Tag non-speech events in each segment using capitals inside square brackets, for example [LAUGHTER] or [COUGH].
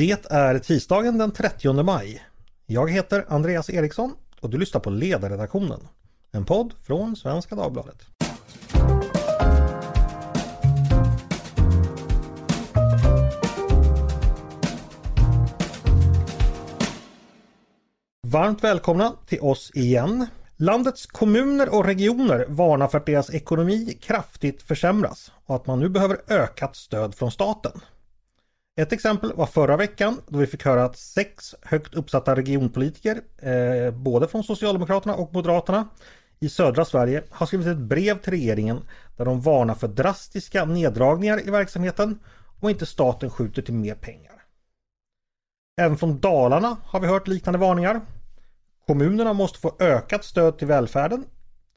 Det är tisdagen den 30 maj. Jag heter Andreas Eriksson och du lyssnar på Ledarredaktionen. En podd från Svenska Dagbladet. Varmt välkomna till oss igen. Landets kommuner och regioner varnar för att deras ekonomi kraftigt försämras och att man nu behöver ökat stöd från staten. Ett exempel var förra veckan då vi fick höra att sex högt uppsatta regionpolitiker, eh, både från Socialdemokraterna och Moderaterna, i södra Sverige har skrivit ett brev till regeringen där de varnar för drastiska neddragningar i verksamheten och inte staten skjuter till mer pengar. Även från Dalarna har vi hört liknande varningar. Kommunerna måste få ökat stöd till välfärden,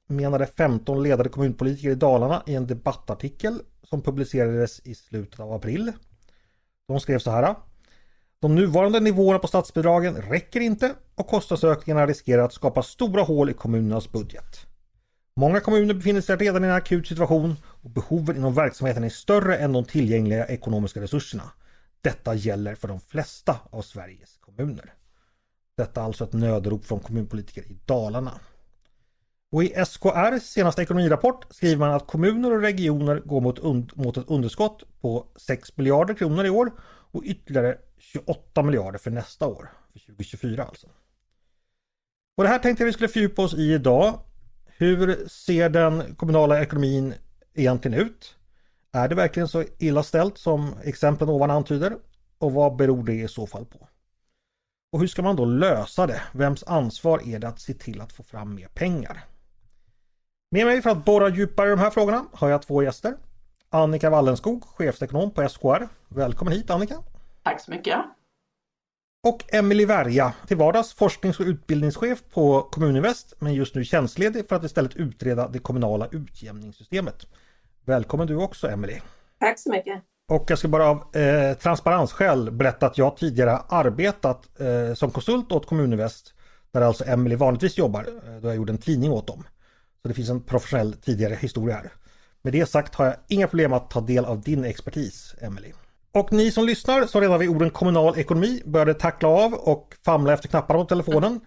menade 15 ledande kommunpolitiker i Dalarna i en debattartikel som publicerades i slutet av april. De skrev så här. De nuvarande nivåerna på statsbidragen räcker inte och kostnadsökningarna riskerar att skapa stora hål i kommunernas budget. Många kommuner befinner sig redan i en akut situation och behoven inom verksamheten är större än de tillgängliga ekonomiska resurserna. Detta gäller för de flesta av Sveriges kommuner. Detta är alltså ett nödrop från kommunpolitiker i Dalarna. Och i SKRs senaste ekonomirapport skriver man att kommuner och regioner går mot, mot ett underskott på 6 miljarder kronor i år och ytterligare 28 miljarder för nästa år, för 2024 alltså. Och det här tänkte jag vi skulle fördjupa oss i idag. Hur ser den kommunala ekonomin egentligen ut? Är det verkligen så illa ställt som exemplen ovan antyder? Och vad beror det i så fall på? Och hur ska man då lösa det? Vems ansvar är det att se till att få fram mer pengar? Med mig för att borra djupare i de här frågorna har jag två gäster. Annika Wallenskog, chefsekonom på SKR. Välkommen hit Annika! Tack så mycket! Och Emelie Verja, till vardags forsknings och utbildningschef på Kommuninvest men just nu tjänstledig för att istället utreda det kommunala utjämningssystemet. Välkommen du också Emelie! Tack så mycket! Och jag ska bara av eh, transparensskäl berätta att jag tidigare arbetat eh, som konsult åt Kommuninvest där alltså Emelie vanligtvis jobbar, eh, då jag gjorde en tidning åt dem. Så det finns en professionell tidigare historia här. Med det sagt har jag inga problem att ta del av din expertis, Emelie. Och ni som lyssnar som redan vid orden kommunal ekonomi började tackla av och famla efter knapparna på telefonen.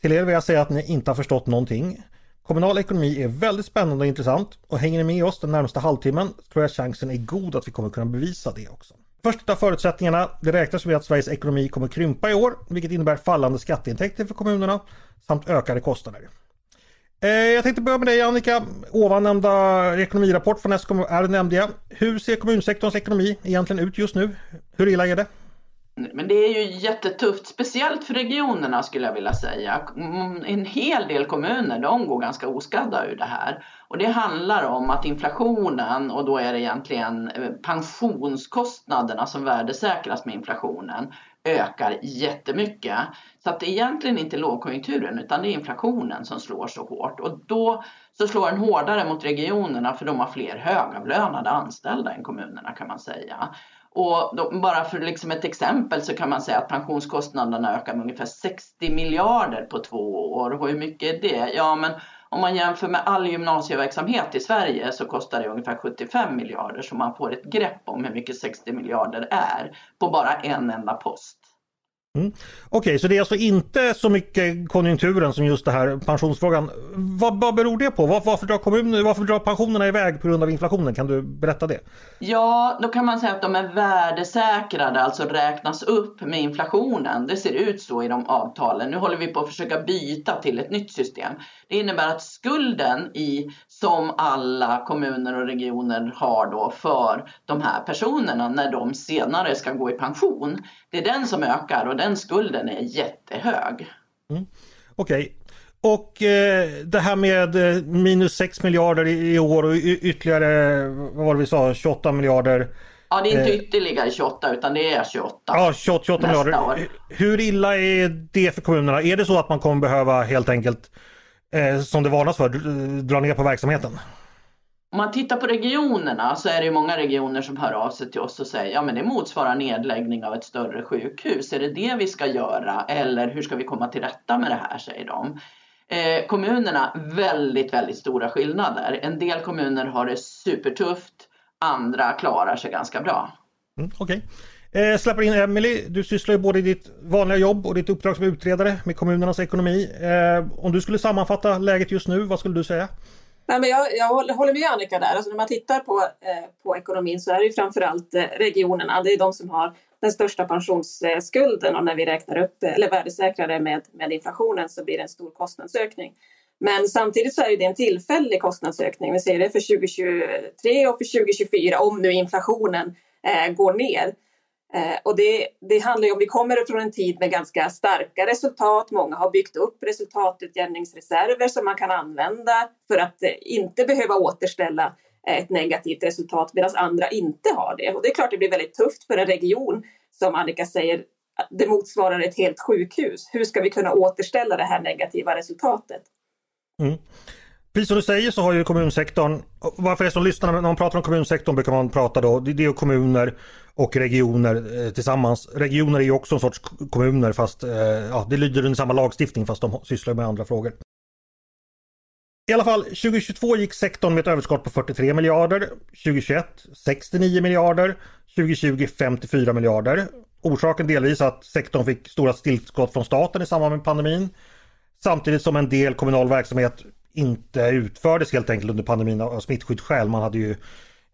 Till er vill jag säga att ni inte har förstått någonting. Kommunal ekonomi är väldigt spännande och intressant och hänger ni med oss den närmaste halvtimmen tror jag chansen är god att vi kommer kunna bevisa det också. Först av förutsättningarna. Det räknas med att Sveriges ekonomi kommer krympa i år, vilket innebär fallande skatteintäkter för kommunerna samt ökade kostnader. Eh, jag tänkte börja med dig Annika. Ovan nämnda ekonomirapport från SKR nämnde jag. Hur ser kommunsektorns ekonomi egentligen ut just nu? Hur illa är det? Men det är ju jättetufft, speciellt för regionerna skulle jag vilja säga. Mm, en hel del kommuner de går ganska oskadda ur det här. Och det handlar om att inflationen, och då är det egentligen eh, pensionskostnaderna som värdesäkras med inflationen, ökar jättemycket. Så att det är egentligen inte lågkonjunkturen utan det är inflationen som slår så hårt. Och då så slår den hårdare mot regionerna för de har fler högavlönade anställda än kommunerna kan man säga. Och då, bara för liksom ett exempel så kan man säga att pensionskostnaderna ökar med ungefär 60 miljarder på två år. Och hur mycket är det? Ja, men om man jämför med all gymnasieverksamhet i Sverige så kostar det ungefär 75 miljarder så man får ett grepp om hur mycket 60 miljarder är på bara en enda post. Mm. Okej, okay, så det är alltså inte så mycket konjunkturen som just det här pensionsfrågan. Vad, vad beror det på? Var, varför, drar kommuner, varför drar pensionerna iväg på grund av inflationen? Kan du berätta det? Ja, då kan man säga att de är värdesäkrade, alltså räknas upp med inflationen. Det ser ut så i de avtalen. Nu håller vi på att försöka byta till ett nytt system. Det innebär att skulden i, som alla kommuner och regioner har då för de här personerna när de senare ska gå i pension, det är den som ökar och den skulden är jättehög. Mm. Okej. Okay. Och eh, det här med eh, minus 6 miljarder i, i år och ytterligare, vad var det vi sa, 28 miljarder. Ja, det är inte eh, ytterligare 28 utan det är 28. Ja, 28, 28 miljarder. År. Hur illa är det för kommunerna? Är det så att man kommer behöva helt enkelt, eh, som det varnas för, dra ner på verksamheten? Om man tittar på regionerna så är det många regioner som hör av sig till oss och säger ja men det motsvarar nedläggning av ett större sjukhus. Är det det vi ska göra eller hur ska vi komma till rätta med det här säger de. Eh, kommunerna väldigt, väldigt stora skillnader. En del kommuner har det supertufft, andra klarar sig ganska bra. Mm, Okej. Eh, släpper in Emily, du sysslar ju både i ditt vanliga jobb och ditt uppdrag som utredare med kommunernas ekonomi. Eh, om du skulle sammanfatta läget just nu, vad skulle du säga? Nej, men jag, jag håller med Annika där. Alltså när man tittar på, eh, på ekonomin så är det ju framförallt eh, regionerna. Det är de som har den största pensionsskulden och när vi räknar upp eller värdesäkrar det med, med inflationen så blir det en stor kostnadsökning. Men samtidigt så är det en tillfällig kostnadsökning. Vi ser det för 2023 och för 2024 om nu inflationen eh, går ner. Eh, och det, det handlar ju om, vi kommer från en tid med ganska starka resultat. Många har byggt upp resultatutjämningsreserver som man kan använda för att eh, inte behöva återställa eh, ett negativt resultat medan andra inte har det. Och det är klart det blir väldigt tufft för en region som Annika säger, det motsvarar ett helt sjukhus. Hur ska vi kunna återställa det här negativa resultatet? Mm. Precis som du säger så har ju kommunsektorn, varför det som lyssnar när man pratar om kommunsektorn brukar man prata då, det är kommuner och regioner eh, tillsammans. Regioner är ju också en sorts kommuner fast eh, ja, det lyder under samma lagstiftning fast de sysslar med andra frågor. I alla fall 2022 gick sektorn med ett överskott på 43 miljarder, 2021 69 miljarder, 2020 54 miljarder. Orsaken delvis att sektorn fick stora tillskott från staten i samband med pandemin. Samtidigt som en del kommunal verksamhet inte utfördes helt enkelt under pandemin av smittskyddsskäl. Man hade ju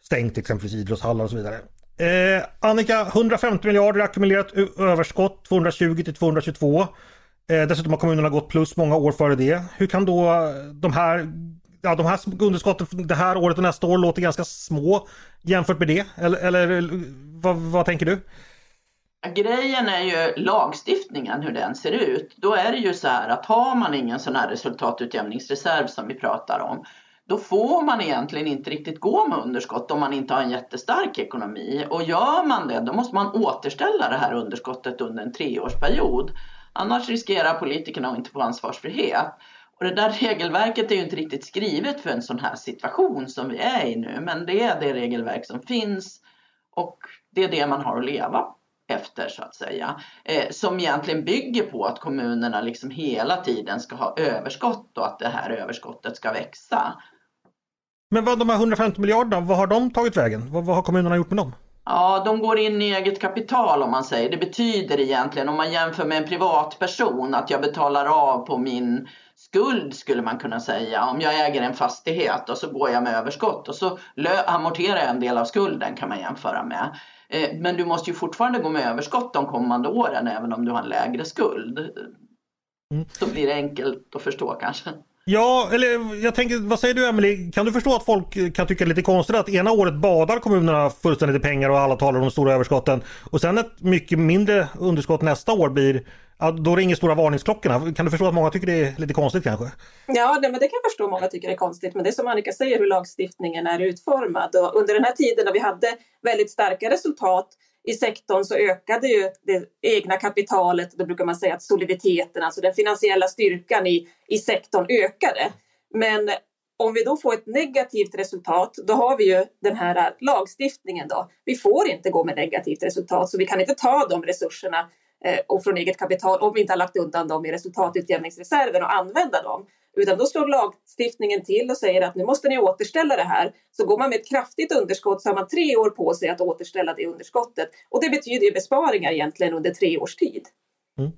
stängt exempelvis idrottshallar och så vidare. Eh, Annika, 150 miljarder ackumulerat överskott 220 till 222. Eh, dessutom har kommunerna gått plus många år före det. Hur kan då de här, ja, de här underskotten det här året och nästa år låter ganska små jämfört med det? Eller, eller vad, vad tänker du? Grejen är ju lagstiftningen, hur den ser ut. Då är det ju så här att har man ingen sån här resultatutjämningsreserv som vi pratar om, då får man egentligen inte riktigt gå med underskott om man inte har en jättestark ekonomi. Och gör man det, då måste man återställa det här underskottet under en treårsperiod. Annars riskerar politikerna att inte få ansvarsfrihet. Och det där regelverket är ju inte riktigt skrivet för en sån här situation som vi är i nu, men det är det regelverk som finns och det är det man har att leva efter så att säga. Eh, som egentligen bygger på att kommunerna liksom hela tiden ska ha överskott och att det här överskottet ska växa. Men vad de här 150 miljarderna, vad har de tagit vägen? Vad, vad har kommunerna gjort med dem? Ja, de går in i eget kapital om man säger. Det betyder egentligen om man jämför med en privatperson att jag betalar av på min skuld skulle man kunna säga. Om jag äger en fastighet och så går jag med överskott och så amorterar jag en del av skulden kan man jämföra med. Eh, men du måste ju fortfarande gå med överskott de kommande åren även om du har en lägre skuld. Mm. Så blir det enkelt att förstå kanske. Ja, eller jag tänker, vad säger du Emily? Kan du förstå att folk kan tycka det är lite konstigt att ena året badar kommunerna fullständigt i pengar och alla talar om de stora överskotten och sen ett mycket mindre underskott nästa år blir Ja, då ringer stora varningsklockorna. Kan du förstå att många tycker det är lite konstigt kanske? Ja, det, men det kan jag förstå att många tycker är konstigt. Men det är som Annika säger hur lagstiftningen är utformad. Och under den här tiden när vi hade väldigt starka resultat i sektorn så ökade ju det egna kapitalet, då brukar man säga att soliditeten, alltså den finansiella styrkan i, i sektorn ökade. Men om vi då får ett negativt resultat, då har vi ju den här äh, lagstiftningen då. Vi får inte gå med negativt resultat, så vi kan inte ta de resurserna och från eget kapital om vi inte har lagt undan dem i resultatutjämningsreserven och använda dem. Utan då slår lagstiftningen till och säger att nu måste ni återställa det här. Så går man med ett kraftigt underskott så har man tre år på sig att återställa det underskottet. Och det betyder ju besparingar egentligen under tre års tid. Mm.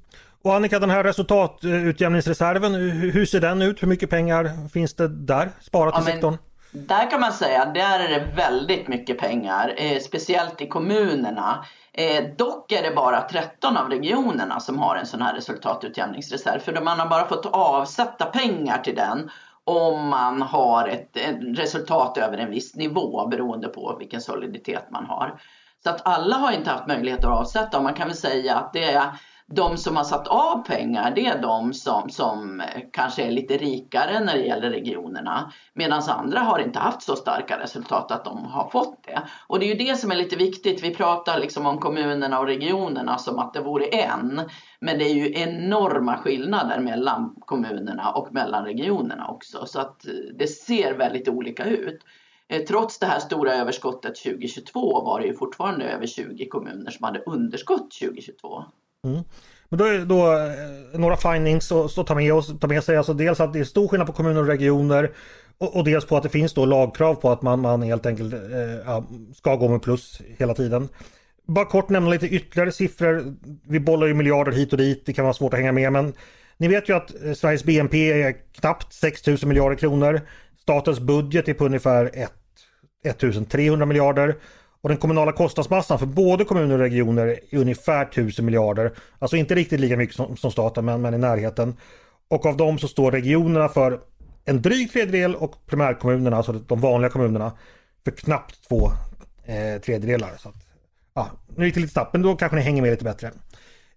Och Annika, den här resultatutjämningsreserven, hur ser den ut? Hur mycket pengar finns det där sparat ja, i sektorn? Där kan man säga, där är det väldigt mycket pengar, eh, speciellt i kommunerna. Eh, dock är det bara 13 av regionerna som har en sån här resultatutjämningsreserv, för man har bara fått avsätta pengar till den om man har ett, ett resultat över en viss nivå beroende på vilken soliditet man har. Så att alla har inte haft möjlighet att avsätta och man kan väl säga att det är de som har satt av pengar, det är de som, som kanske är lite rikare när det gäller regionerna. Medan andra har inte haft så starka resultat att de har fått det. Och det är ju det som är lite viktigt. Vi pratar liksom om kommunerna och regionerna som att det vore en. Men det är ju enorma skillnader mellan kommunerna och mellan regionerna också. Så att eh, det ser väldigt olika ut. Eh, trots det här stora överskottet 2022 var det ju fortfarande över 20 kommuner som hade underskott 2022. Mm. Men då är det då eh, några findings att ta med, oss, ta med sig. Alltså dels att det är stor skillnad på kommuner och regioner. Och, och dels på att det finns då lagkrav på att man, man helt enkelt eh, ska gå med plus hela tiden. bara kort nämna lite ytterligare siffror. Vi bollar ju miljarder hit och dit, det kan vara svårt att hänga med men ni vet ju att eh, Sveriges BNP är knappt 6 000 miljarder kronor. Statens budget är på ungefär 1, 1300 miljarder. Och den kommunala kostnadsmassan för både kommuner och regioner är ungefär 1000 miljarder. Alltså inte riktigt lika mycket som, som staten men, men i närheten. Och av dem så står regionerna för en dryg tredjedel och primärkommunerna, alltså de vanliga kommunerna, för knappt två eh, tredjedelar. Så att, ja, nu gick det lite snabbt men då kanske ni hänger med lite bättre.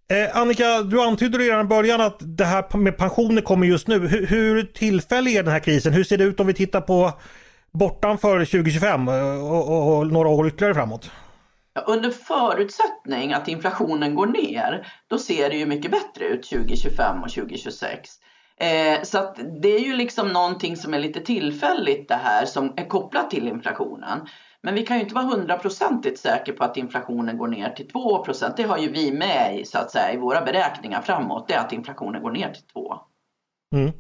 Eh, Annika, du antydde redan i början att det här med pensioner kommer just nu. Hur, hur tillfällig är den här krisen? Hur ser det ut om vi tittar på bortanför 2025 eh, och, och, och några år ytterligare framåt? Under förutsättning att inflationen går ner, då ser det ju mycket bättre ut 2025 och 2026. Eh, så att det är ju liksom någonting som är lite tillfälligt det här som är kopplat till inflationen. Men vi kan ju inte vara hundraprocentigt säkra på att inflationen går ner till 2% Det har ju vi med i, så att säga, i våra beräkningar framåt, det är att inflationen går ner till 2 mm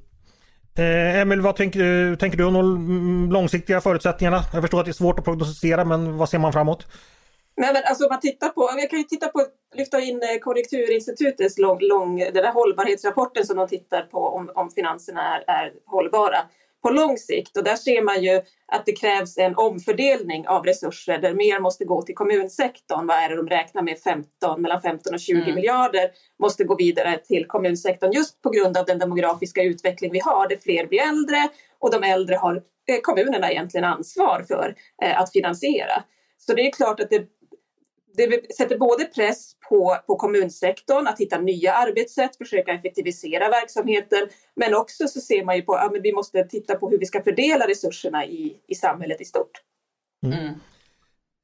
eh, Emil, vad tänker, tänker du om de långsiktiga förutsättningarna? Jag förstår att det är svårt att prognostisera, men vad ser man framåt? Nej, men alltså man tittar på, jag kan ju titta på, lyfta in eh, Konjunkturinstitutets lång, lång, den där hållbarhetsrapporten som de tittar på om, om finanserna är, är hållbara på lång sikt. Och där ser man ju att det krävs en omfördelning av resurser där mer måste gå till kommunsektorn. Vad är det de räknar med? 15, mellan 15 och 20 mm. miljarder måste gå vidare till kommunsektorn just på grund av den demografiska utveckling vi har där fler blir äldre och de äldre har eh, kommunerna egentligen ansvar för eh, att finansiera. Så det är klart att det det sätter både press på, på kommunsektorn att hitta nya arbetssätt, försöka effektivisera verksamheten, men också så ser man ju på att ja, vi måste titta på hur vi ska fördela resurserna i, i samhället i stort. Mm. Mm.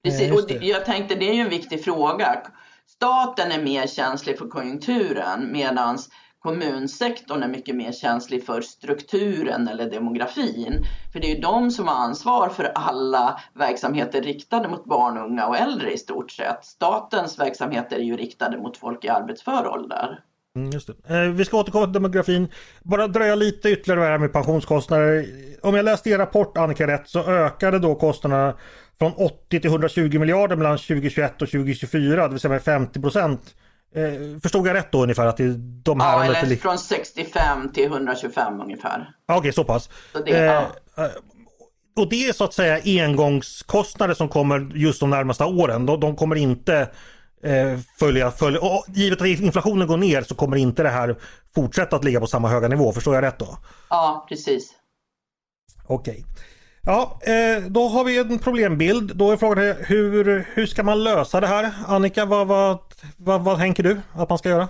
Precis, och det, jag tänkte det är ju en viktig fråga. Staten är mer känslig för konjunkturen medan kommunsektorn är mycket mer känslig för strukturen eller demografin. För det är ju de som har ansvar för alla verksamheter riktade mot barn, unga och äldre i stort sett. Statens verksamheter är ju riktade mot folk i arbetsför ålder. Mm, just det. Eh, vi ska återkomma till demografin. Bara dröja lite ytterligare här med pensionskostnader. Om jag läste er rapport Annika rätt så ökade då kostnaderna från 80 till 120 miljarder mellan 2021 och 2024, det vill säga med 50 procent. Eh, förstod jag rätt då ungefär att det är de här... Ja, eller från 65 till 125 ungefär. Okej, okay, så pass. Så det, eh, ja. Eh, och det är så att säga engångskostnader som kommer just de närmaste åren. De, de kommer inte eh, följa, följa och givet att inflationen går ner så kommer inte det här fortsätta att ligga på samma höga nivå. Förstår jag rätt då? Ja, precis. Okej. Okay. Ja, eh, då har vi en problembild. Då är frågan eh, hur, hur ska man lösa det här? Annika, vad, vad, vad, vad tänker du att man ska göra?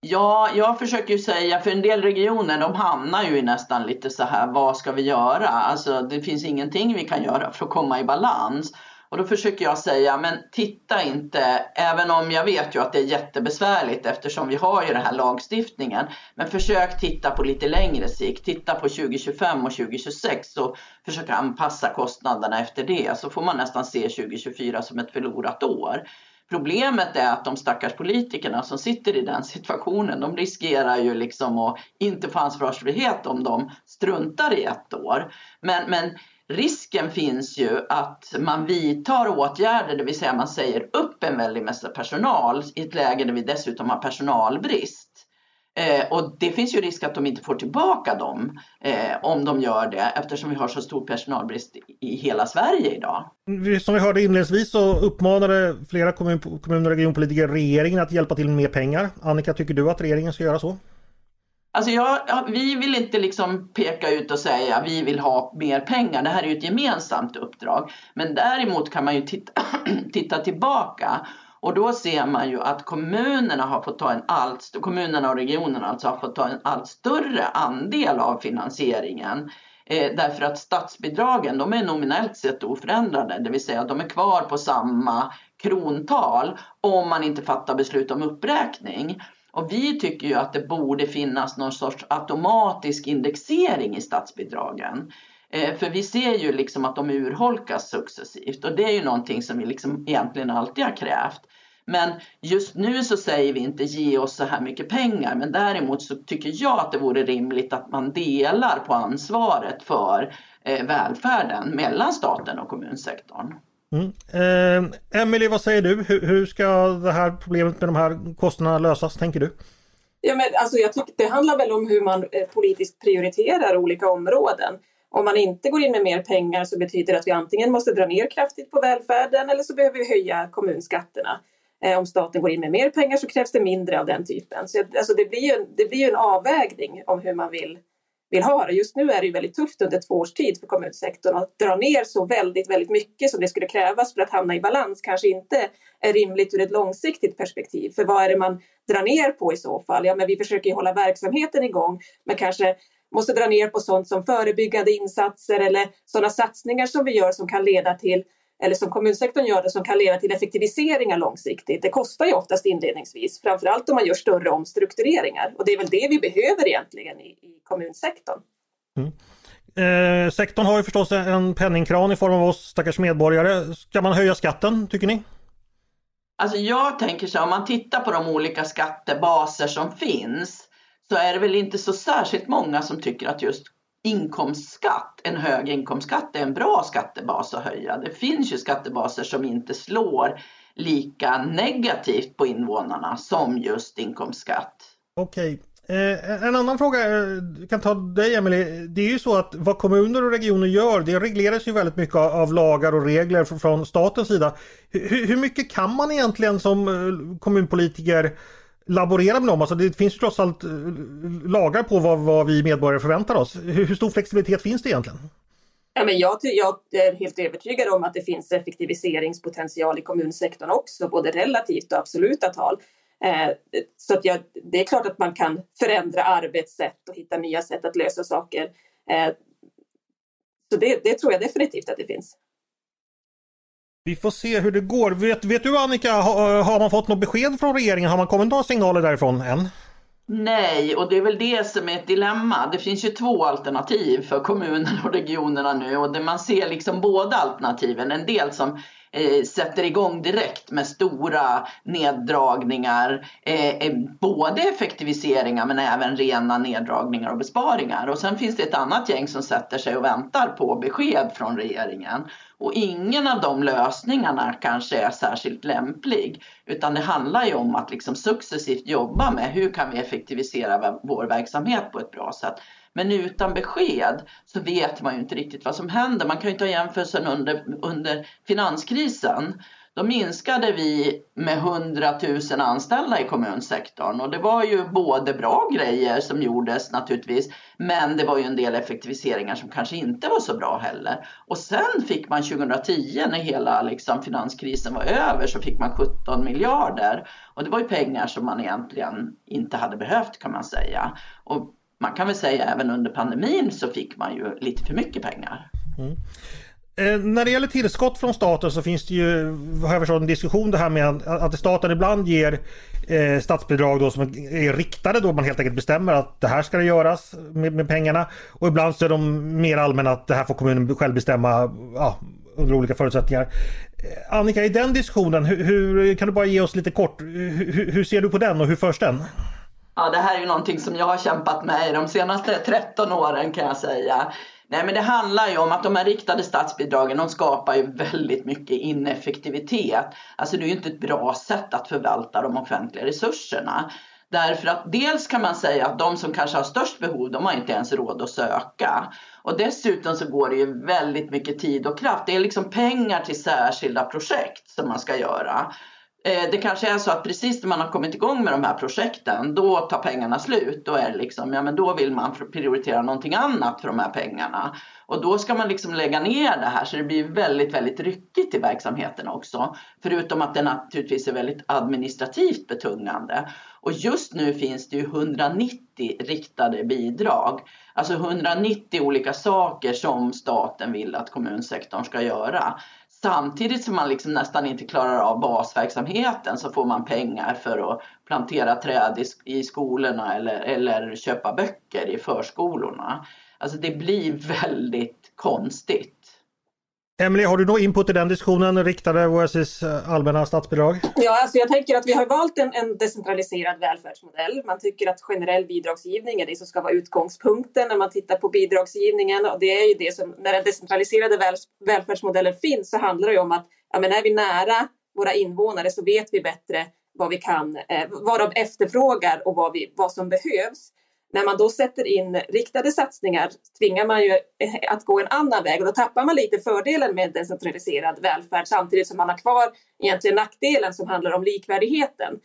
Ja, jag försöker ju säga, för en del regioner de hamnar ju i nästan lite så här, vad ska vi göra? Alltså det finns ingenting vi kan göra för att komma i balans. Och då försöker jag säga, men titta inte, även om jag vet ju att det är jättebesvärligt eftersom vi har ju den här lagstiftningen. Men försök titta på lite längre sikt, titta på 2025 och 2026 och försök anpassa kostnaderna efter det. Så får man nästan se 2024 som ett förlorat år. Problemet är att de stackars politikerna som sitter i den [LAUGHS] situationen, de riskerar ju liksom att inte få ansvarsfrihet om de struntar i ett år. Men, men risken finns ju att man vidtar åtgärder, det vill säga man säger upp en väldig massa personal i ett läge där vi dessutom har personalbrist. Eh, och det finns ju risk att de inte får tillbaka dem eh, om de gör det eftersom vi har så stor personalbrist i hela Sverige idag. Som vi hörde inledningsvis så uppmanade flera kommun, kommun och regionpolitiker regeringen att hjälpa till med mer pengar. Annika, tycker du att regeringen ska göra så? Alltså jag, vi vill inte liksom peka ut och säga att vi vill ha mer pengar. Det här är ju ett gemensamt uppdrag. Men däremot kan man ju titta, [CLEARS THROAT] titta tillbaka och då ser man ju att kommunerna har fått ta en allt, kommunerna och regionerna alltså har fått ta en allt större andel av finansieringen. Eh, därför att statsbidragen de är nominellt sett oförändrade, det vill säga de är kvar på samma krontal om man inte fattar beslut om uppräkning. Och vi tycker ju att det borde finnas någon sorts automatisk indexering i statsbidragen. Eh, för vi ser ju liksom att de urholkas successivt och det är ju någonting som vi liksom egentligen alltid har krävt. Men just nu så säger vi inte ge oss så här mycket pengar men däremot så tycker jag att det vore rimligt att man delar på ansvaret för eh, välfärden mellan staten och kommunsektorn. Mm. Eh, Emelie, vad säger du? Hur, hur, ska det här problemet med de här kostnaderna lösas, tänker du? Ja, men alltså jag tycker det handlar väl om hur man eh, politiskt prioriterar olika områden. Om man inte går in med mer pengar så betyder det att vi antingen måste dra ner kraftigt på välfärden eller så behöver vi höja kommunskatterna. Eh, om staten går in med mer pengar så krävs det mindre av den typen. Så, alltså det, blir ju en, det blir en avvägning om hur man vill, vill ha det. Just nu är det ju väldigt tufft under två års tid för kommunsektorn att dra ner så väldigt, väldigt mycket som det skulle krävas för att hamna i balans kanske inte är rimligt ur ett långsiktigt perspektiv. För vad är det man drar ner på i så fall? Ja, men vi försöker ju hålla verksamheten igång, men kanske måste dra ner på sånt som förebyggande insatser eller sådana satsningar som vi gör som kan leda till eller som kommunsektorn gör det som kan leda till effektiviseringar långsiktigt. Det kostar ju oftast inledningsvis, framförallt om man gör större omstruktureringar och det är väl det vi behöver egentligen i, i kommunsektorn. Mm. Eh, sektorn har ju förstås en penningkran i form av oss stackars medborgare. Ska man höja skatten tycker ni? Alltså jag tänker så om man tittar på de olika skattebaser som finns så är det väl inte så särskilt många som tycker att just inkomstskatt, en hög inkomstskatt är en bra skattebas att höja. Det finns ju skattebaser som inte slår lika negativt på invånarna som just inkomstskatt. Okej. Eh, en annan fråga, jag kan ta dig Emelie. Det är ju så att vad kommuner och regioner gör, det regleras ju väldigt mycket av lagar och regler från statens sida. Hur, hur mycket kan man egentligen som eh, kommunpolitiker laborera med dem. Alltså det finns ju trots allt eh, lagar på vad, vad vi medborgare förväntar oss. Hur, hur, stor flexibilitet finns det egentligen? Ja, men jag, jag är helt övertygad om att det finns effektiviseringspotential i kommunsektorn också, både relativt och absoluta tal. Eh, så att jag, det är klart att man kan förändra arbetssätt och hitta nya sätt att lösa saker. Eh, så det, det tror jag definitivt att det finns. Vi får se hur det går. Vet, vet du Annika, har, har man fått något besked från regeringen? Har man kommit några signaler därifrån än? Nej, och det är väl det som är ett dilemma. Det finns ju två alternativ för kommunerna och regionerna nu och det man ser liksom båda alternativen. En del som eh, sätter igång direkt med stora neddragningar, eh, eh, både effektiviseringar men även rena neddragningar och besparingar. Och sen finns det ett annat gäng som sätter sig och väntar på besked från regeringen. Och ingen av de lösningarna kanske är särskilt lämplig. Utan det handlar ju om att liksom successivt jobba med hur kan vi effektivisera vår verksamhet på ett bra sätt. Men utan besked så vet man ju inte riktigt vad som händer. Man kan ju ta jämförelsen under, under finanskrisen. Då minskade vi med 100 000 anställda i kommunsektorn och det var ju både bra grejer som gjordes naturligtvis men det var ju en del effektiviseringar som kanske inte var så bra heller. Och sen fick man 2010 när hela liksom, finanskrisen var över så fick man 17 miljarder och det var ju pengar som man egentligen inte hade behövt kan man säga. Och man kan väl säga även under pandemin så fick man ju lite för mycket pengar. Mm. Eh, när det gäller tillskott från staten så finns det ju, har jag förstått, en diskussion det här med att staten ibland ger eh, statsbidrag då som är riktade då man helt enkelt bestämmer att det här ska det göras med, med pengarna. Och ibland så är de mer allmänna att det här får kommunen själv bestämma ja, under olika förutsättningar. Eh, Annika, i den diskussionen, hur, hur, kan du bara ge oss lite kort, hur, hur ser du på den och hur förs den? Ja, det här är ju någonting som jag har kämpat med i de senaste 13 åren kan jag säga. Nej, men det handlar ju om att de här riktade statsbidragen de skapar ju väldigt mycket ineffektivitet. Alltså det är ju inte ett bra sätt att förvalta de offentliga resurserna. Därför att dels kan man säga att de som kanske har störst behov, de har inte ens råd att söka. Och dessutom så går det ju väldigt mycket tid och kraft. Det är liksom pengar till särskilda projekt som man ska göra. Eh, det kanske är så att precis när man har kommit igång med de här projekten, då tar pengarna slut. Då, är liksom, ja, men då vill man prioritera någonting annat för de här pengarna. Och då ska man liksom lägga ner det här så det blir väldigt, väldigt ryckigt i verksamheten också. Förutom att det naturligtvis är väldigt administrativt betungande. Och just nu finns det ju 190 riktade bidrag. Alltså 190 olika saker som staten vill att kommunsektorn ska göra. Samtidigt som man liksom nästan inte klarar av basverksamheten så får man pengar för att plantera träd i, skolorna eller, eller köpa böcker i förskolorna. Alltså det blir väldigt konstigt. Emelie, har du någon input i den diskussionen, riktade versus eh, allmänna statsbidrag? Ja, alltså jag tänker att vi har valt en, en, decentraliserad välfärdsmodell. Man tycker att generell bidragsgivning är det som ska vara utgångspunkten när man tittar på bidragsgivningen. Och det är ju det som, när den decentraliserade väl, välfärdsmodellen finns så handlar det om att ja, men är vi nära våra invånare så vet vi bättre vad vi kan, eh, vad de efterfrågar och vad, vi, vad som behövs. När man då sätter in riktade satsningar tvingar man ju eh, att gå en annan väg och då tappar man lite fördelen med decentraliserad välfärd samtidigt som man har kvar egentligen nackdelen som handlar om likvärdigheten.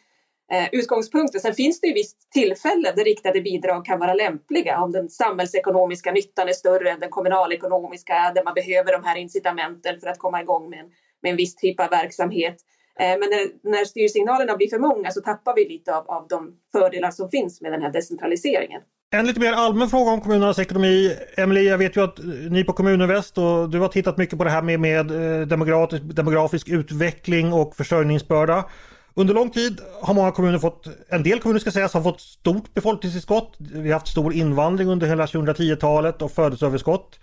Eh, utgångspunkten. Sen finns det ju visst tillfälle där riktade bidrag kan vara lämpliga om den samhällsekonomiska nyttan är större än den kommunalekonomiska där man behöver de här incitamenten för att komma igång med en, med en viss typ av verksamhet. Eh, men när, när styrsignalerna blir för många så tappar vi lite av, av de fördelar som finns med den här decentraliseringen. En lite mer allmän fråga om kommunernas ekonomi. Emelie, jag vet ju att ni på Kommuninvest och du har tittat mycket på det här med, med eh, demografisk, demografisk utveckling och försörjningsbörda. Under lång tid har många kommuner fått, en del kommuner ska sägas, har fått stort befolkningstillskott. Vi har haft stor invandring under hela 2010-talet och födelseöverskott.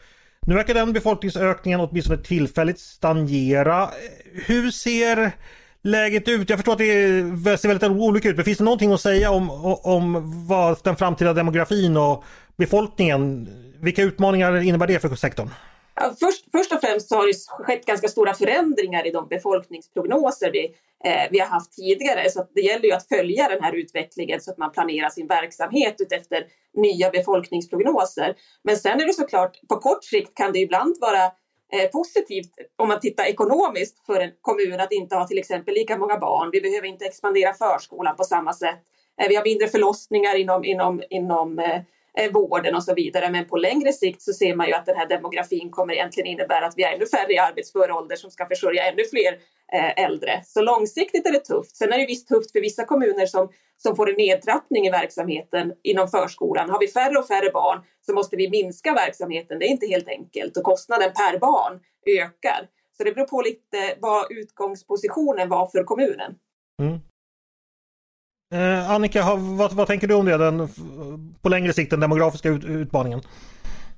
Nu verkar den befolkningsökningen åtminstone tillfälligt stagnera. Hur ser läget ut? Jag förstår att det ser väldigt olika ut, men finns det någonting att säga om, om vad den framtida demografin och befolkningen, vilka utmaningar innebär det för sektorn? Först, först och främst så har det skett ganska stora förändringar i de befolkningsprognoser vi, eh, vi har haft tidigare. Så det gäller ju att följa den här utvecklingen så att man planerar sin verksamhet utefter nya befolkningsprognoser. Men sen är det såklart, på kort sikt kan det ibland vara eh, Eh, positivt om man tittar ekonomiskt för en kommun att inte ha till exempel lika många barn. Vi behöver inte expandera förskolan på samma sätt. Eh, vi har mindre förlossningar inom, inom, inom Eh, Eh, vården och så vidare. Men på längre sikt så ser man ju att den här demografin kommer egentligen innebära att vi är ännu färre i arbetsför ålder som ska försörja ännu fler eh, äldre. Så långsiktigt är det tufft. Sen är det visst tufft för vissa kommuner som, som får en nedtrappning i verksamheten inom förskolan. Har vi färre och färre barn så måste vi minska verksamheten. Det är inte helt enkelt och kostnaden per barn ökar. Så det beror på lite vad utgångspositionen var för kommunen. Mm. Eh, Annika, vad, vad, tänker du om det? Den, eh, på längre sikt, den demografiska ut, utmaningen?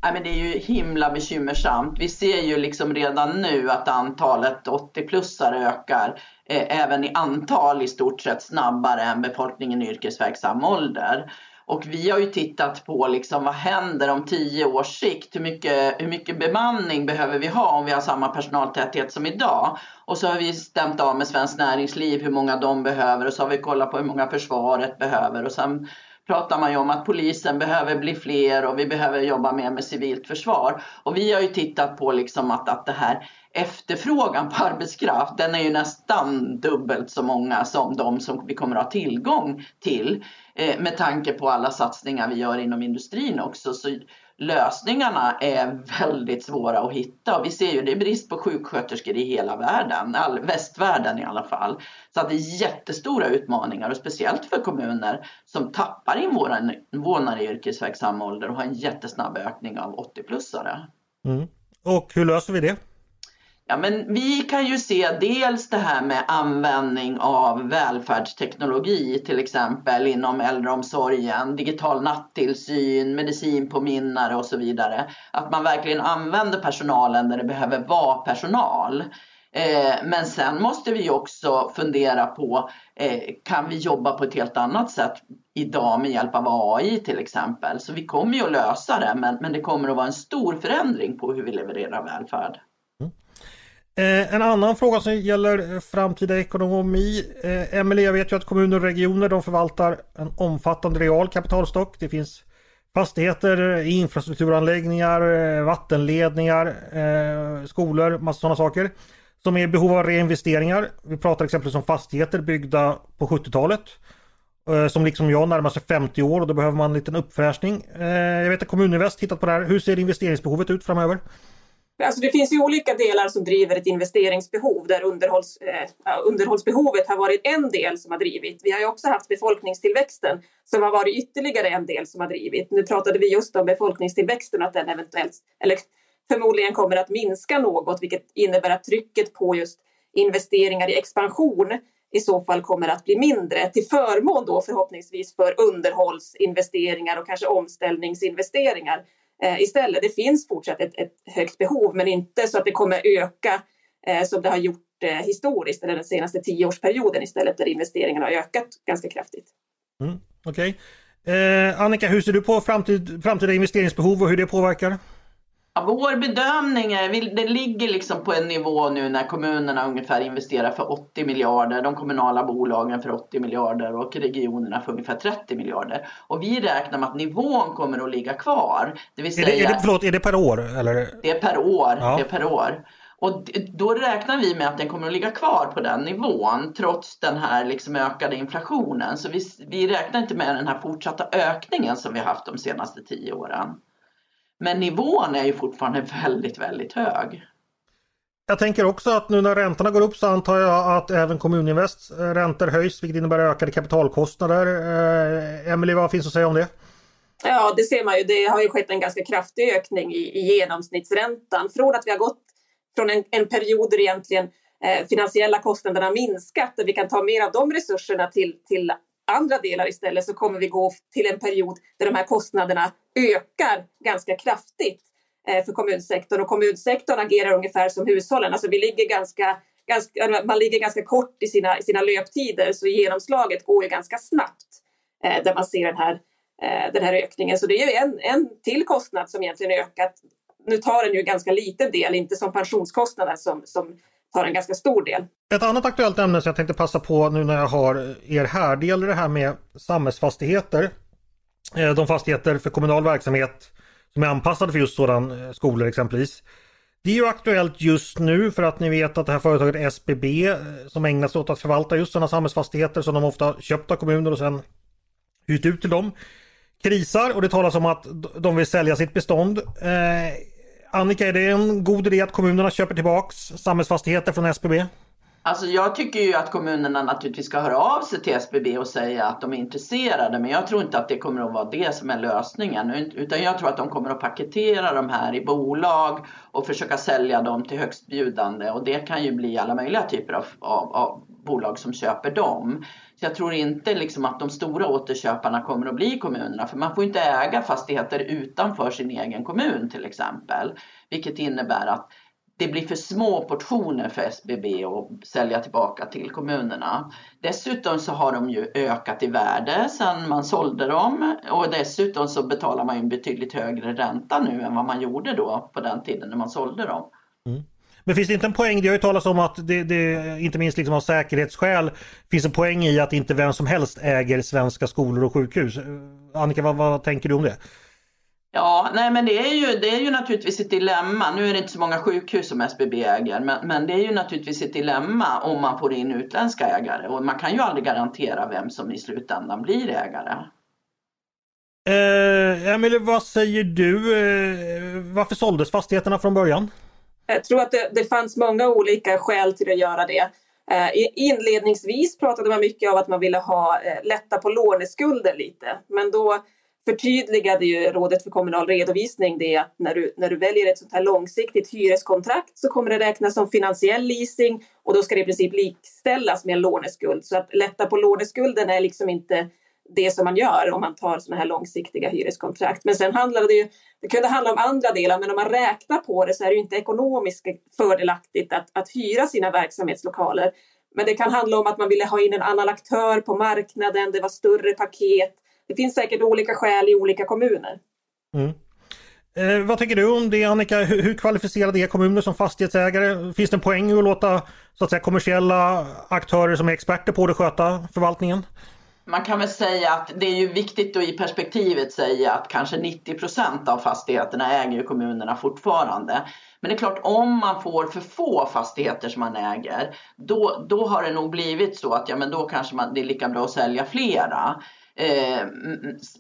Nej, men det är ju himla bekymmersamt. Vi ser ju liksom redan nu att antalet 80-plussare ökar eh, även i antal i stort sett snabbare än befolkningen i yrkesverksam ålder. Och vi har ju tittat på liksom, vad händer om tio års sikt? Hur mycket, hur mycket bemanning behöver vi ha om vi har samma personaltäthet som idag? Och så har vi stämt av med Svenskt Näringsliv hur många de behöver och så har vi kollat på hur många försvaret behöver och sen pratar man ju om att polisen behöver bli fler och vi behöver jobba mer med civilt försvar. Och vi har ju tittat på liksom att, att det här efterfrågan på arbetskraft, den är ju nästan dubbelt så många som de som vi kommer att ha tillgång till. Eh, med tanke på alla satsningar vi gör inom industrin också. Så lösningarna är väldigt svåra att hitta. Och vi ser ju det är brist på sjuksköterskor i hela världen, all, västvärlden i alla fall. Så att det är jättestora utmaningar och speciellt för kommuner som tappar invånare i yrkesverksam ålder och har en jättesnabb ökning av 80-plussare. Mm. Och hur löser vi det? Ja, men vi kan ju se dels det här med användning av välfärdsteknologi till exempel inom äldreomsorgen, digital nattillsyn, medicinpåminnare och så vidare. Att man verkligen använder personalen där det behöver vara personal. Eh, men sen måste vi också fundera på, eh, kan vi jobba på ett helt annat sätt idag med hjälp av AI till exempel? Så vi kommer ju att lösa det, men, men det kommer att vara en stor förändring på hur vi levererar välfärd. Eh, en annan fråga som gäller eh, framtida ekonomi. Eh, Emelie, jag vet ju att kommuner och regioner de förvaltar en omfattande real kapitalstock. Det finns fastigheter, eh, infrastrukturanläggningar, eh, vattenledningar, eh, skolor, massa sådana saker. Som är i behov av reinvesteringar. Vi pratar exempelvis om fastigheter byggda på 70-talet. Eh, som liksom jag närmar sig 50 år och då behöver man en liten uppfräschning. Eh, jag vet att Kommuninvest tittat på det här. Hur ser investeringsbehovet ut framöver? Alltså det finns ju olika delar som driver ett investeringsbehov där underhålls, eh, underhållsbehovet har varit en del som har drivit. Vi har ju också haft befolkningstillväxten som har varit ytterligare en del som har drivit. Nu pratade vi just om befolkningstillväxten att den eventuellt, eller förmodligen kommer att minska något vilket innebär att trycket på just investeringar i expansion i så fall kommer att bli mindre till förmån då förhoppningsvis för underhållsinvesteringar och kanske omställningsinvesteringar Eh, istället. Det finns fortsatt ett, ett, högt behov men inte så att det kommer öka eh, som det har gjort eh, historiskt eller den senaste tioårsperioden istället där investeringarna har ökat ganska kraftigt. Mm, Okej. Okay. Eh, Annika, hur ser du på framtid, framtida investeringsbehov och hur det påverkar? Ja, vår bedömning är, det ligger liksom på en nivå nu när kommunerna ungefär investerar för 80 miljarder, de kommunala bolagen för 80 miljarder och regionerna för ungefär 30 miljarder. Och vi räknar med att nivån kommer att ligga kvar. Det vill säga, är, det, är, det, förlåt, är det per år? Eller? Det är per år. Ja. Det är per år. Och då räknar vi med att den kommer att ligga kvar på den nivån trots den här liksom ökade inflationen. Så vi, vi räknar inte med den här fortsatta ökningen som vi har haft de senaste tio åren. Men nivån är ju fortfarande väldigt, väldigt hög. Jag tänker också att nu när räntorna går upp så antar jag att även Kommuninvests eh, räntor höjs vilket innebär ökade kapitalkostnader. Eh, Emelie, vad finns att säga om det? Ja, det ser man ju. Det har ju skett en ganska kraftig ökning i, i genomsnittsräntan. Från att vi har gått från en, en period där egentligen eh, finansiella kostnaderna minskat, där vi kan ta mer av de resurserna till, till andra delar istället så kommer vi gå till en period där de här kostnaderna ökar ganska kraftigt eh, för kommunsektorn och kommunsektorn agerar ungefär som hushållen. Alltså vi ligger ganska, ganska, man ligger ganska kort i sina, i sina löptider så genomslaget går ju ganska snabbt eh, där man ser den här, eh, den här ökningen. Så det är ju en, en till kostnad som egentligen ökat. Nu tar den ju ganska liten del, inte som pensionskostnader som, som tar en ganska stor del. Ett annat aktuellt ämne som jag tänkte passa på nu när jag har er här, det gäller det här med samhällsfastigheter. Eh, de fastigheter för kommunal verksamhet som är anpassade för just sådan eh, skolor exempelvis. Det är ju aktuellt just nu för att ni vet att det här företaget SBB eh, som ägnar sig åt att förvalta just sådana samhällsfastigheter som de ofta köpt av kommuner och sen hyrt ut till dem krisar och det talas om att de vill sälja sitt bestånd. Annika, är det en god idé att kommunerna köper tillbaks samhällsfastigheter från SBB? Alltså jag tycker ju att kommunerna naturligtvis ska höra av sig till SBB och säga att de är intresserade. Men jag tror inte att det kommer att vara det som är lösningen. Utan jag tror att de kommer att paketera de här i bolag och försöka sälja dem till högstbjudande. Och det kan ju bli alla möjliga typer av, av, av bolag som köper dem. Så jag tror inte liksom att de stora återköparna kommer att bli kommunerna. För man får inte äga fastigheter utanför sin egen kommun till exempel. Vilket innebär att det blir för små portioner för SBB att sälja tillbaka till kommunerna. Dessutom så har de ju ökat i värde sedan man sålde dem och dessutom så betalar man ju en betydligt högre ränta nu än vad man gjorde då på den tiden när man sålde dem. Mm. Men finns det inte en poäng, det har ju talats om att det, det, inte minst liksom av säkerhetsskäl finns en poäng i att inte vem som helst äger svenska skolor och sjukhus. Annika, vad, vad tänker du om det? Ja, nej men det är, ju, det är ju naturligtvis ett dilemma. Nu är det inte så många sjukhus som SBB äger, men, men det är ju naturligtvis ett dilemma om man får in utländska ägare. Och man kan ju aldrig garantera vem som i slutändan blir ägare. Eh, Emelie, vad säger du? Eh, varför såldes fastigheterna från början? Jag tror att det, det fanns många olika skäl till att göra det. Eh, inledningsvis pratade man mycket om att man ville ha eh, lätta på låneskulden lite, men då förtydligade ju Rådet för kommunal redovisning det att när du, när du väljer ett sånt här långsiktigt hyreskontrakt så kommer det räknas som finansiell leasing och då ska det i princip likställas med en låneskuld. Så att lätta på låneskulden är liksom inte det som man gör om man tar såna här långsiktiga hyreskontrakt. Men sen handlade det ju, det kunde handla om andra delar, men om man räknar på det så är det ju inte ekonomiskt fördelaktigt att, att hyra sina verksamhetslokaler. Men det kan handla om att man ville ha in en annan aktör på marknaden, det var större paket, det finns säkert olika skäl i olika kommuner. Mm. Eh, vad tycker du om det Annika? Hur, hur kvalificerade är kommuner som fastighetsägare? Finns det en poäng i att låta så att säga, kommersiella aktörer som är experter på det sköta förvaltningen? Man kan väl säga att det är ju viktigt att i perspektivet säga att kanske 90 procent av fastigheterna äger kommunerna fortfarande. Men det är klart, om man får för få fastigheter som man äger, då, då har det nog blivit så att ja, men då kanske man, det är lika bra att sälja flera. Eh,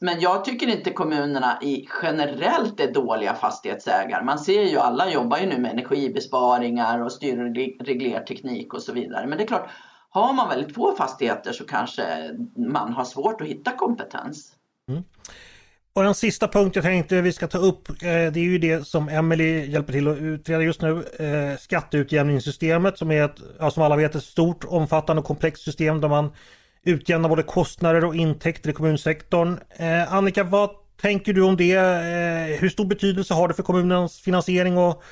men jag tycker inte kommunerna i generellt är dåliga fastighetsägare. Man ser ju, alla jobbar ju nu med energibesparingar och styr och reglerteknik och så vidare. Men det är klart, har man väldigt få fastigheter så kanske man har svårt att hitta kompetens. Mm. Och en sista punkt jag tänkte vi ska ta upp eh, det är ju det som Emelie hjälper till att utreda just nu. Eh, skatteutjämningssystemet som är ett, ja, som alla vet ett stort, omfattande och komplext system där man utjämnar både kostnader och intäkter i kommunsektorn. Eh, Annika, vad tänker du om det? Hur stor betydelse har det för kommunens finansiering och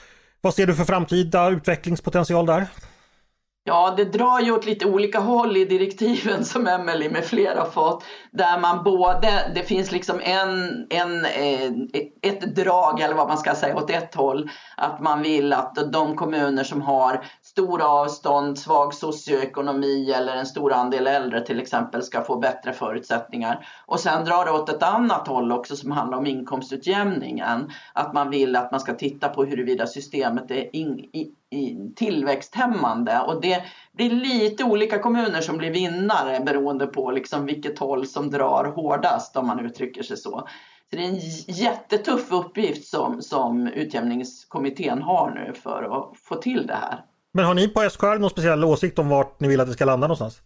vad ser du för framtida utvecklingspotential där? Ja, det drar ju åt lite olika håll i direktiven [LAUGHS] som Emelie med flera fått. Där man både, det finns liksom en, en, eh, ett drag eller vad man ska säga åt ett håll. Att man vill att de kommuner som har stora avstånd, svag socioekonomi eller en stor andel äldre till exempel ska få bättre förutsättningar. Och sen drar det åt ett annat håll också som handlar om inkomstutjämningen. Att man vill att man ska titta på huruvida systemet är in, i, i tillväxthämmande och det blir lite olika kommuner som blir vinnare beroende på liksom vilket håll som drar hårdast om man uttrycker sig så. Så det är en jättetuff uppgift som, som utjämningskommittén har nu för att få till det här. Men har ni på SKR någon speciell åsikt om vart ni vill att det ska landa någonstans?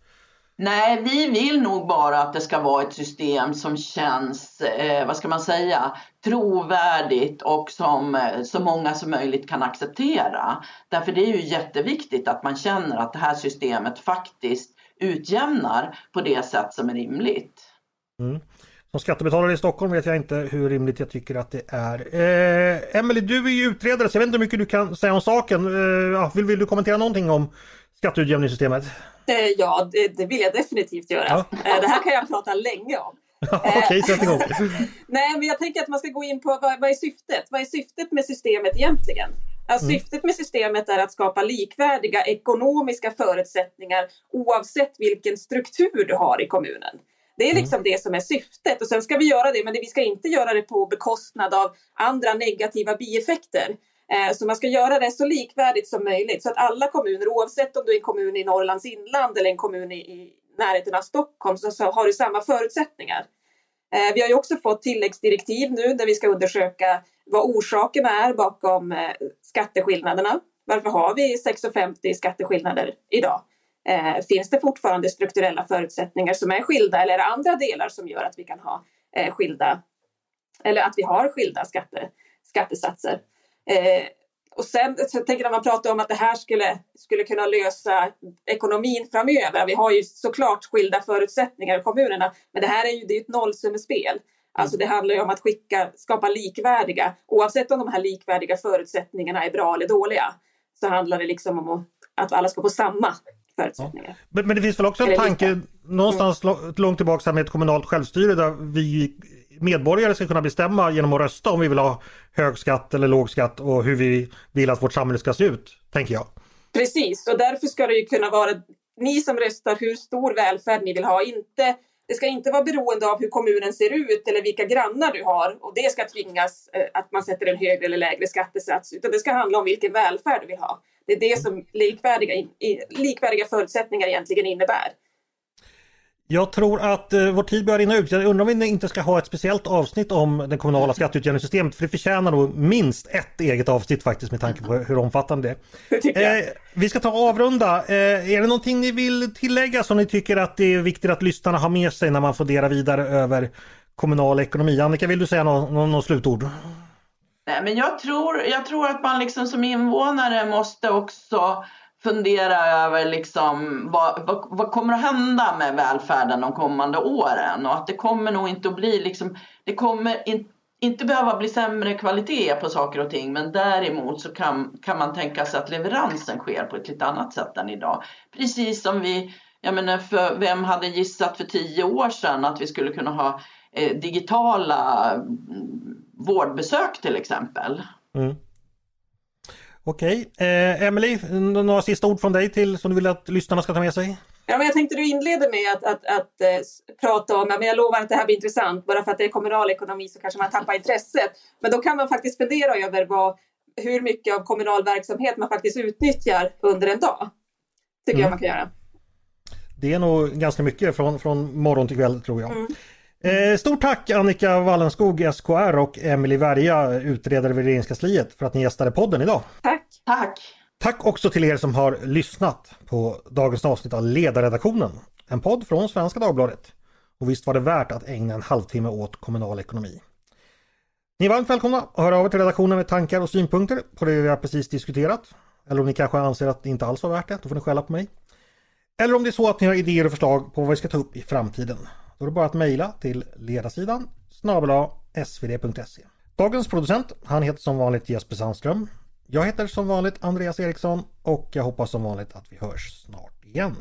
Nej, vi vill nog bara att det ska vara ett system som känns, eh, vad ska man säga, trovärdigt och som eh, så många som möjligt kan acceptera. Därför det är ju jätteviktigt att man känner att det här systemet faktiskt utjämnar på det sätt som är rimligt. Mm. Som skattebetalare i Stockholm vet jag inte hur rimligt jag tycker att det är. Eh, Emelie, du är ju utredare så jag vet inte hur mycket du kan säga om saken. Eh, vill, vill du kommentera någonting om skatteutjämningssystemet? Eh, ja, det, det, vill jag definitivt göra. Ja. Eh, det här kan jag prata länge om. [LAUGHS] Okej, okay, sätt igång. [LAUGHS] Nej, men jag tänker att man ska gå in på vad, vad är syftet? Vad är syftet med systemet egentligen? Alltså, mm. Syftet med systemet är att skapa likvärdiga ekonomiska förutsättningar oavsett vilken struktur du har i kommunen. Det är mm. liksom mm. det som är syftet och sen ska vi göra det men vi ska inte göra det på bekostnad av andra negativa bieffekter. Eh, så man ska göra det så likvärdigt som möjligt så att alla kommuner oavsett om du är en kommun i Norrlands inland eller en kommun i, närheten av Stockholm så, så har du samma förutsättningar. Eh, vi har ju också fått tilläggsdirektiv nu där vi ska undersöka vad orsakerna är bakom eh, skatteskillnaderna. Varför har vi 6,50 skatteskillnader idag? Eh, finns det fortfarande strukturella förutsättningar som är skilda eller är det andra delar som gör att vi kan ha eh, skilda eller att vi har skilda skatte, skattesatser? Eh, och sen så jag tänker när man pratar om att det här skulle, skulle kunna lösa ekonomin framöver. Vi har ju såklart skilda förutsättningar i kommunerna, men det här är ju det är ett nollsummespel. Alltså det handlar ju om att skicka, skapa likvärdiga, oavsett om de här likvärdiga förutsättningarna är bra eller dåliga, så handlar det liksom om att alla ska få samma förutsättningar. Ja. Men, det finns väl också en tanke någonstans mm. långt tillbaka med ett kommunalt självstyre där vi medborgare ska kunna bestämma genom att rösta om vi vill ha hög skatt eller låg skatt och hur vi vill att vårt samhälle ska se ut, tänker jag. Precis, och därför ska det ju kunna vara ni som röstar hur stor välfärd ni vill ha. Inte, det ska inte vara beroende av hur kommunen ser ut eller vilka grannar du har och det ska tvingas eh, att man sätter en högre eller lägre skattesats, utan det ska handla om vilken välfärd du vill ha. Det är det som likvärdiga, likvärdiga förutsättningar egentligen innebär. Jag tror att eh, vår tid börjar rinna ut. Jag undrar om vi inte ska ha ett speciellt avsnitt om det kommunala [LAUGHS] skatteutjämningssystemet. För det förtjänar nog minst ett eget avsnitt faktiskt med tanke på hur omfattande det är. [LAUGHS] Eh, vi ska ta och avrunda. Eh, är det någonting ni vill tillägga som ni tycker att det är viktigt att lyssnarna har med sig när man funderar vidare över kommunal ekonomi? Annika, vill du säga något, slutord? Nej, men jag tror, jag tror att man liksom som invånare måste också fundera över liksom vad, vad, vad, kommer att hända med välfärden de kommande åren och att det kommer nog inte att bli liksom, det kommer in, inte behöva bli sämre kvalitet på saker och ting men däremot så kan, kan man tänka sig att leveransen sker på ett lite annat sätt än idag. Precis som vi, jag menar för vem hade gissat för tio år sedan att vi skulle kunna ha eh, digitala vårdbesök till exempel. Mm. Okej, okay. eh, Emily, några sista ord från dig till som du vill att lyssnarna ska ta med sig? Ja, men jag tänkte du inleder med att, att, att äh, prata om, ja, men jag lovar att det här blir intressant, bara för att det är kommunal ekonomi så kanske man tappar intresset. Men då kan man faktiskt fundera över vad, hur mycket av kommunal verksamhet man faktiskt utnyttjar under en dag. Tycker mm. jag man kan göra. Det är nog ganska mycket från, från morgon till kväll tror jag. Mm. Eh, stort tack Annika Wallenskog, SKR och Emelie Värja, utredare vid Regeringskansliet för att ni gästade podden idag. Tack! Tack! Tack också till er som har lyssnat på dagens avsnitt av Ledarredaktionen, en podd från Svenska Dagbladet. Och visst var det värt att ägna en halvtimme åt kommunal ekonomi. Ni är varmt välkomna att höra av er till redaktionen med tankar och synpunkter på det vi har precis diskuterat. Eller om ni kanske anser att det inte alls var värt det, då får ni skälla på mig. Eller om det är så att ni har idéer och förslag på vad vi ska ta upp i framtiden. Då är det bara att mejla till ledarsidan snabel svd.se. Dagens producent, han heter som vanligt Jesper Sandström. Jag heter som vanligt Andreas Eriksson och jag hoppas som vanligt att vi hörs snart igen.